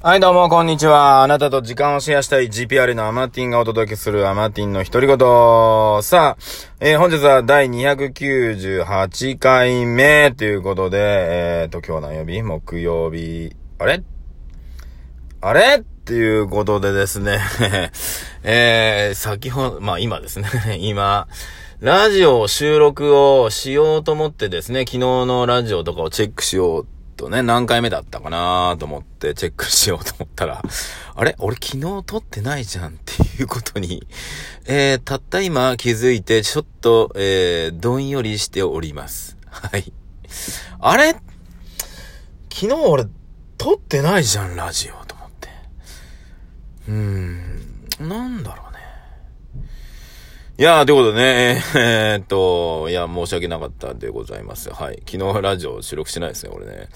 はい、どうも、こんにちは。あなたと時間をシェアしたい GPR のアマティンがお届けするアマティンの独り言。さあ、えー、本日は第298回目ということで、えーと、今日何曜日？木曜日。あれ？あれ？っていうことでですね、えー、先ほど、まあ今ですね、今、ラジオ収録をしようと思ってですね、昨日のラジオとかをチェックしようとね、何回目だったかなと思ってチェックしようと思ったら、あれ？俺昨日撮ってないじゃんっていうことに、えー、たった今気づいて、ちょっと、えー、どんよりしております。はい。あれ？昨日俺撮ってないじゃん、ラジオと思って。うーん、なんだろう。いやー、ということでね、えーっと、いや、申し訳なかったでございます。はい。昨日ラジオ収録してないですね、俺ね。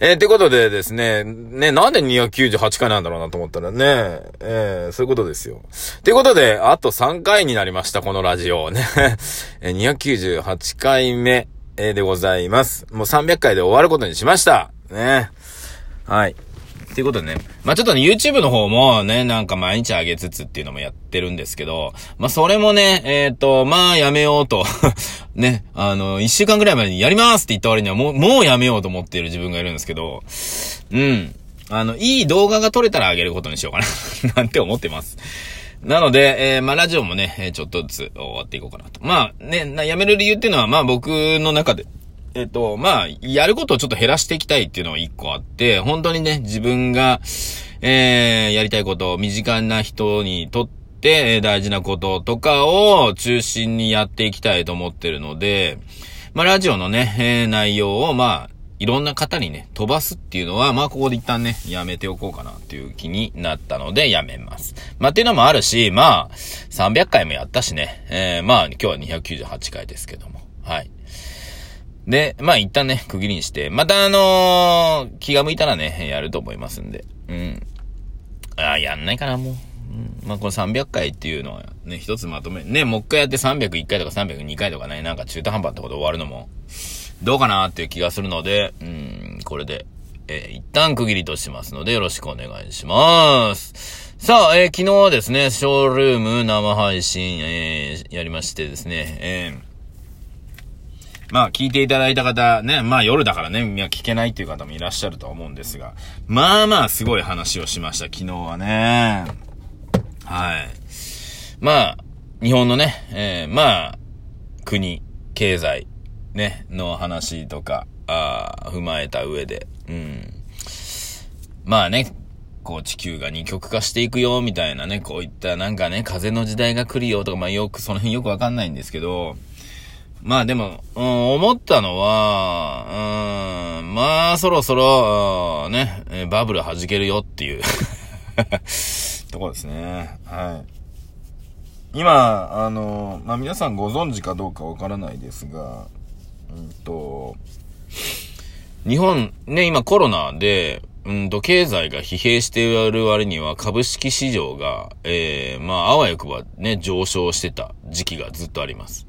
えー、ということでですね、ね、なんで298回なんだろうなと思ったらね、えー、そういうことですよ。ということで、あと3回になりました、このラジオ ね。え298回目、でございます。もう300回で終わることにしました。ね。はい。ということでね。まあ、ちょっとね、YouTube の方もね、なんか毎日上げつつっていうのもやってるんですけど、まあ、それもね、えっ、と、まあ、やめようと。ね、あの、一週間ぐらい前にやりますって言った割にはもう、もうやめようと思っている自分がいるんですけど、うん。あの、いい動画が撮れたら上げることにしようかな。なんて思ってます。なので、えー、まあ、ラジオもね、ちょっとずつ終わっていこうかなと。まあ、ね、やめる理由っていうのは、まあ、僕の中で、えっと、まあ、やることをちょっと減らしていきたいっていうのが一個あって、本当にね、自分が、えー、やりたいこと、身近な人にとって、大事なこととかを中心にやっていきたいと思ってるので、まあ、ラジオのね、えー内容を、まあ、いろんな方にね、飛ばすっていうのは、まあ、ここで一旦ね、やめておこうかなっていう気になったので、やめます。まあ、っていうのもあるし、まあ、300回もやったしね、えー、まあ、今日は298回ですけども、はい。で、まあ一旦ね、区切りにして、またあのー気が向いたらね、やると思いますんで。うん。ああ、やんないかな、もう。うん、まあこの300回っていうのはね、一つまとめ、ね、もう一回やって301回とか302回とかね、なんか中途半端ってこと終わるのも、どうかなっていう気がするので、うん、これで、えー一旦区切りとしますので、よろしくお願いします。さあ、えー昨日はですね、ショールーム生配信、えーやりましてですね、えーまあ、聞いていただいた方、ね、まあ夜だからね、みんな聞けないっていう方もいらっしゃるとは思うんですが、まあまあすごい話をしました、昨日はね。はい。まあ、日本のね、えーまあ、国、経済、ね、の話とか、あ踏まえた上で、うん。まあね、こう地球が二極化していくよ、みたいなね、こういったなんかね、風の時代が来るよとか、まあよく、その辺よくわかんないんですけど、まあでも、うん、思ったのは、うん、まあそろそろ、ね、バブル弾けるよっていう ところですね。はい。今、あの、まあ皆さんご存知かどうかわからないですが、うんと、日本、ね、今コロナで、うんと、経済が疲弊している割には株式市場が、ええまあ、あわよくばね、上昇してた時期がずっとあります。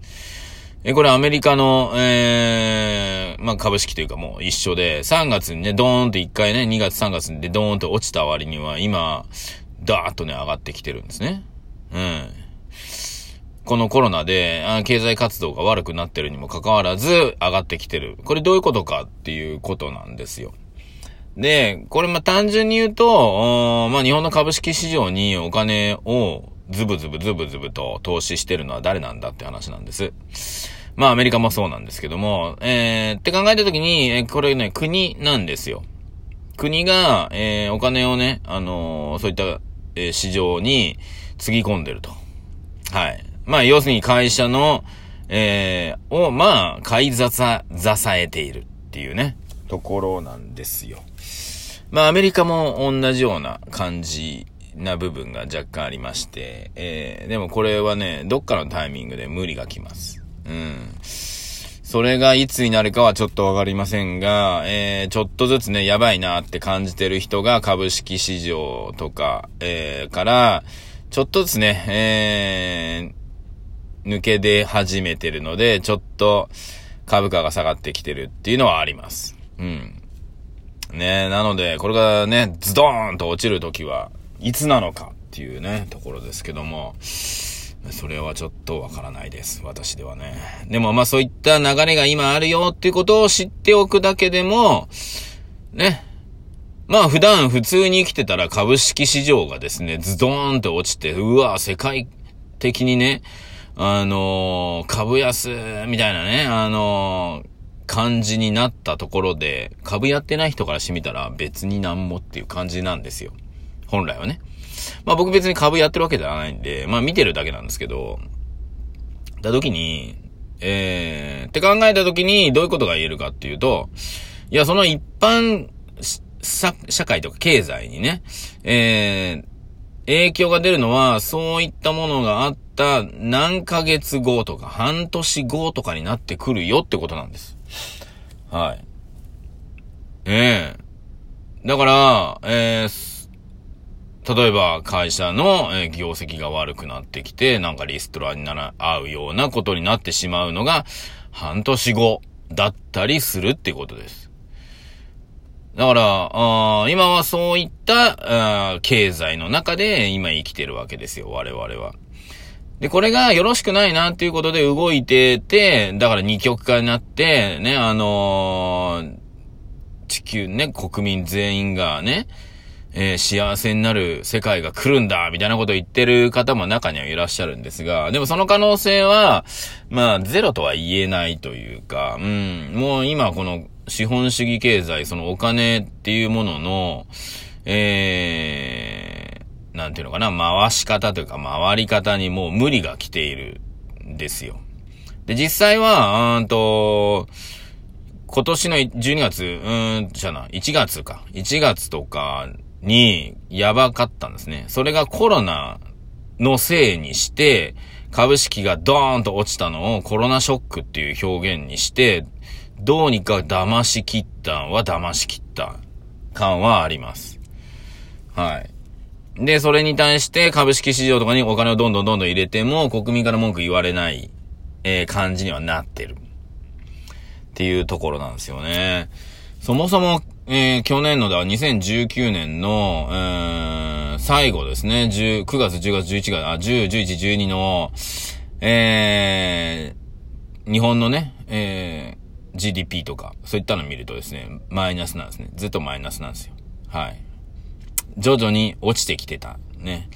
え、これアメリカの、ええまあ株式というかもう一緒で、3月にね、ドーンと1回ね、2月3月にドーンと落ちた割には、今、ダーッとね、上がってきてるんですね。うん。このコロナで、あ経済活動が悪くなってるにもかかわらず、上がってきてる。これどういうことかっていうことなんですよ。で、これま単純に言うと、まあ日本の株式市場にお金をズブズブズブズブと投資してるのは誰なんだって話なんです。まあアメリカもそうなんですけども、えー、って考えたときに、えこれね、国なんですよ。国が、えー、お金をね、あのーそういった、えー市場につぎ込んでると。はい。まあ、要するに会社の、えー、を、まあ、買いざさ、支えているっていうね、ところなんですよ。まあ、アメリカも同じような感じな部分が若干ありまして、えー、でもこれはね、どっかのタイミングで無理が来ます。うん。それがいつになるかはちょっとわかりませんが、えー、ちょっとずつね、やばいなって感じてる人が株式市場とか、えー、から、ちょっとずつね、えー、抜け出始めてるので、ちょっと株価が下がってきてるっていうのはあります。うん。ねなので、これがね、ズドーンと落ちるときは、いつなのかっていうね、ところですけども、それはちょっとわからないです。私ではね。でもまあそういった流れが今あるよっていうことを知っておくだけでも、ね。まあ普段普通に生きてたら株式市場がですね、ズドーンと落ちて、うわ、世界的にね、あのー、株安、みたいなね、あのー、感じになったところで、株やってない人からしてみたら別になんもっていう感じなんですよ。本来はね。まあ僕別に株やってるわけではないんで、まあ見てるだけなんですけど、だ時に、えー、って考えた時にどういうことが言えるかっていうと、いや、その一般、社会とか経済にね、えー、影響が出るのは、そういったものがあった何ヶ月後とか半年後とかになってくるよってことなんです。はい。ええー、だから、えー、例えば会社の業績が悪くなってきて、なんかリストラになら、合うようなことになってしまうのが、半年後だったりするってことです。だから、あ今はそういったあ経済の中で今生きてるわけですよ、我々は。で、これがよろしくないなっていうことで動いてて、だから二極化になって、ね、あのー、地球ね、国民全員がね、えー、幸せになる世界が来るんだ、みたいなことを言ってる方も中にはいらっしゃるんですが、でもその可能性は、まあ、ゼロとは言えないというか、うん、もう今この資本主義経済、そのお金っていうものの、えー、なんていうのかな、回し方というか回り方にもう無理が来ているんですよ。で、実際は、うんと、今年の12月、うん、じゃな、1月か。1月とかにやばかったんですね。それがコロナのせいにして、株式がドーンと落ちたのをコロナショックっていう表現にして、どうにか騙し切ったんは騙し切った感はあります。はい。で、それに対して株式市場とかにお金をどんどんどんどん入れても国民から文句言われない、えー、感じにはなってる。っていうところなんですよね。そもそも、えー、去年のでは2019年の、えー、最後ですね、10 9月、10月、11月、あ、10、11、12の、えー、日本のね、えー、GDP とか、そういったのを見るとですね、マイナスなんですね。ずっとマイナスなんですよ。はい。徐々に落ちてきてた。ね。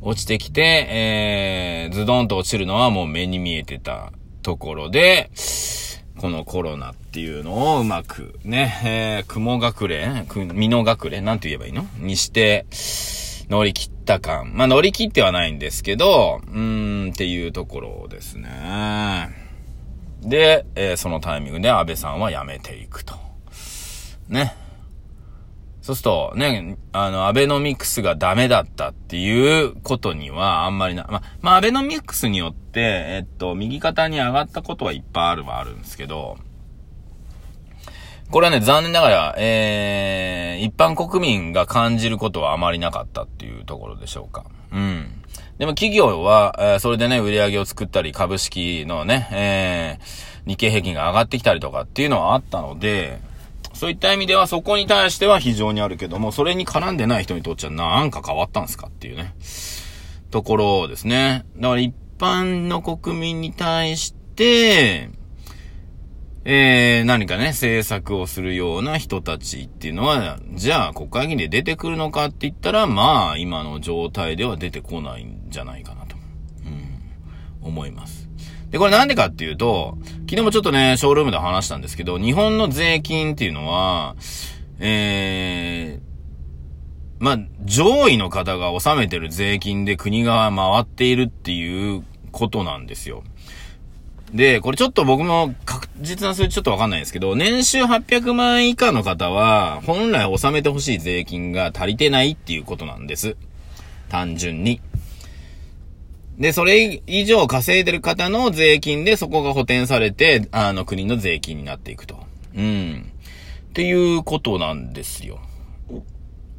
落ちてきて、えー、ズドンと落ちるのはもう目に見えてたところで、このコロナっていうのをうまくね、えー、雲隠れ、身の隠れ、なんて言えばいいの？にして、乗り切った感。まあ、乗り切ってはないんですけど、うーん、っていうところですね。で、えー、そのタイミングで安倍さんは辞めていくと。ね。そうすると、ね、あの、アベノミクスがダメだったっていうことにはあんまりな、ま、まあ、アベノミクスによって、えっと、右肩に上がったことはいっぱいあるはあるんですけど、これはね、残念ながら、えー、一般国民が感じることはあまりなかったっていうところでしょうか。うん。でも企業は、えー、それでね、売り上げを作ったり、株式のね、えー、日経平均が上がってきたりとかっていうのはあったので、そういった意味ではそこに対しては非常にあるけども、それに絡んでない人にとっちゃなんか変わったんですかっていうね、ところですね。だから一般の国民に対して、えー、何かね、政策をするような人たちっていうのは、じゃあ国会議員で出てくるのかって言ったら、まあ、今の状態では出てこないんじゃないかなと、うん、思います。で、これなんでかっていうと、昨日もちょっとね、ショールームで話したんですけど、日本の税金っていうのは、ええー、まあ、上位の方が納めてる税金で国が回っているっていうことなんですよ。で、これちょっと僕も確実な数字ちょっとわかんないですけど、年収800万以下の方は、本来納めてほしい税金が足りてないっていうことなんです。単純に。で、それ以上稼いでる方の税金でそこが補填されて、あの国の税金になっていくと。うん。っていうことなんですよ。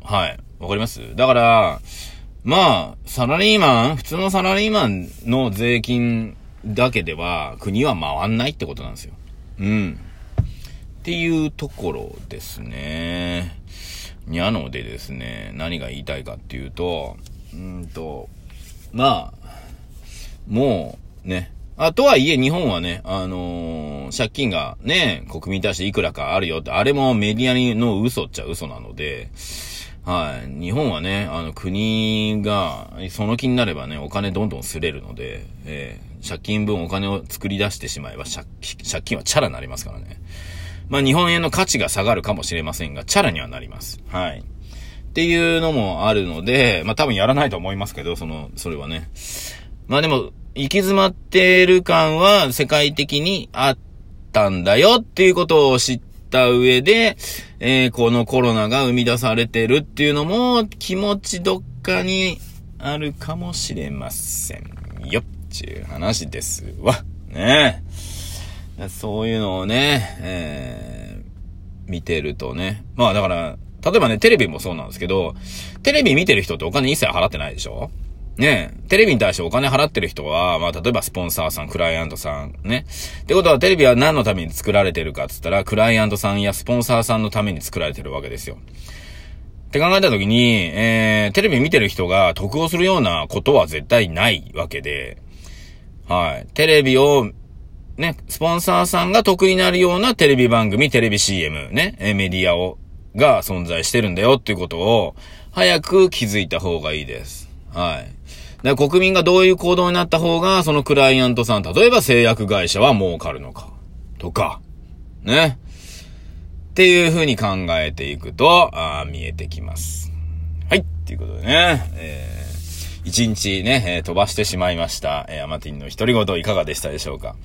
はい。わかります？だから、まあ、サラリーマン、普通のサラリーマンの税金だけでは国は回んないってことなんですよ。うん。っていうところですね。にゃのでですね、何が言いたいかっていうと、うんと、まあ、もうね、あ、とはいえ日本はね、あのー、借金がね、国民に対していくらかあるよって、あれもメディアの嘘っちゃ嘘なので、はい。日本はね、あの、国が、その気になればね、お金どんどんすれるので、えー、借金分お金を作り出してしまえば、借金はチャラになりますからね。まあ、日本円の価値が下がるかもしれませんが、チャラにはなります。はい。っていうのもあるので、まあ、多分やらないと思いますけど、その、それはね。まあでも、行き詰まってる感は世界的にあったんだよっていうことを知った上で、えー、このコロナが生み出されてるっていうのも気持ちどっかにあるかもしれませんよっていう話ですわ。ねそういうのをね、えー、見てるとね。まあだから、例えばね、テレビもそうなんですけど、テレビ見てる人ってお金一切払ってないでしょ？ねえテレビに対してお金払ってる人は、まあ、例えばスポンサーさん、クライアントさん、ね。ってことは、テレビは何のために作られてるかって言ったら、クライアントさんやスポンサーさんのために作られてるわけですよ。って考えたときに、えー、テレビ見てる人が得をするようなことは絶対ないわけで、はい。テレビを、ね、スポンサーさんが得になるようなテレビ番組、テレビ CM、ね、メディアを、が存在してるんだよっていうことを、早く気づいた方がいいです。はい。だ国民がどういう行動になった方が、そのクライアントさん、例えば製薬会社は儲かるのか。とか。ね。っていう風に考えていくと、あ見えてきます。はい。っていうことでね。えー、一日ね、えー、飛ばしてしまいました。えー、アマティンの独り言いかがでしたでしょうか。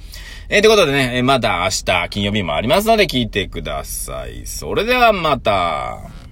えー、ということでね、え、また明日金曜日もありますので聞いてください。それではまた。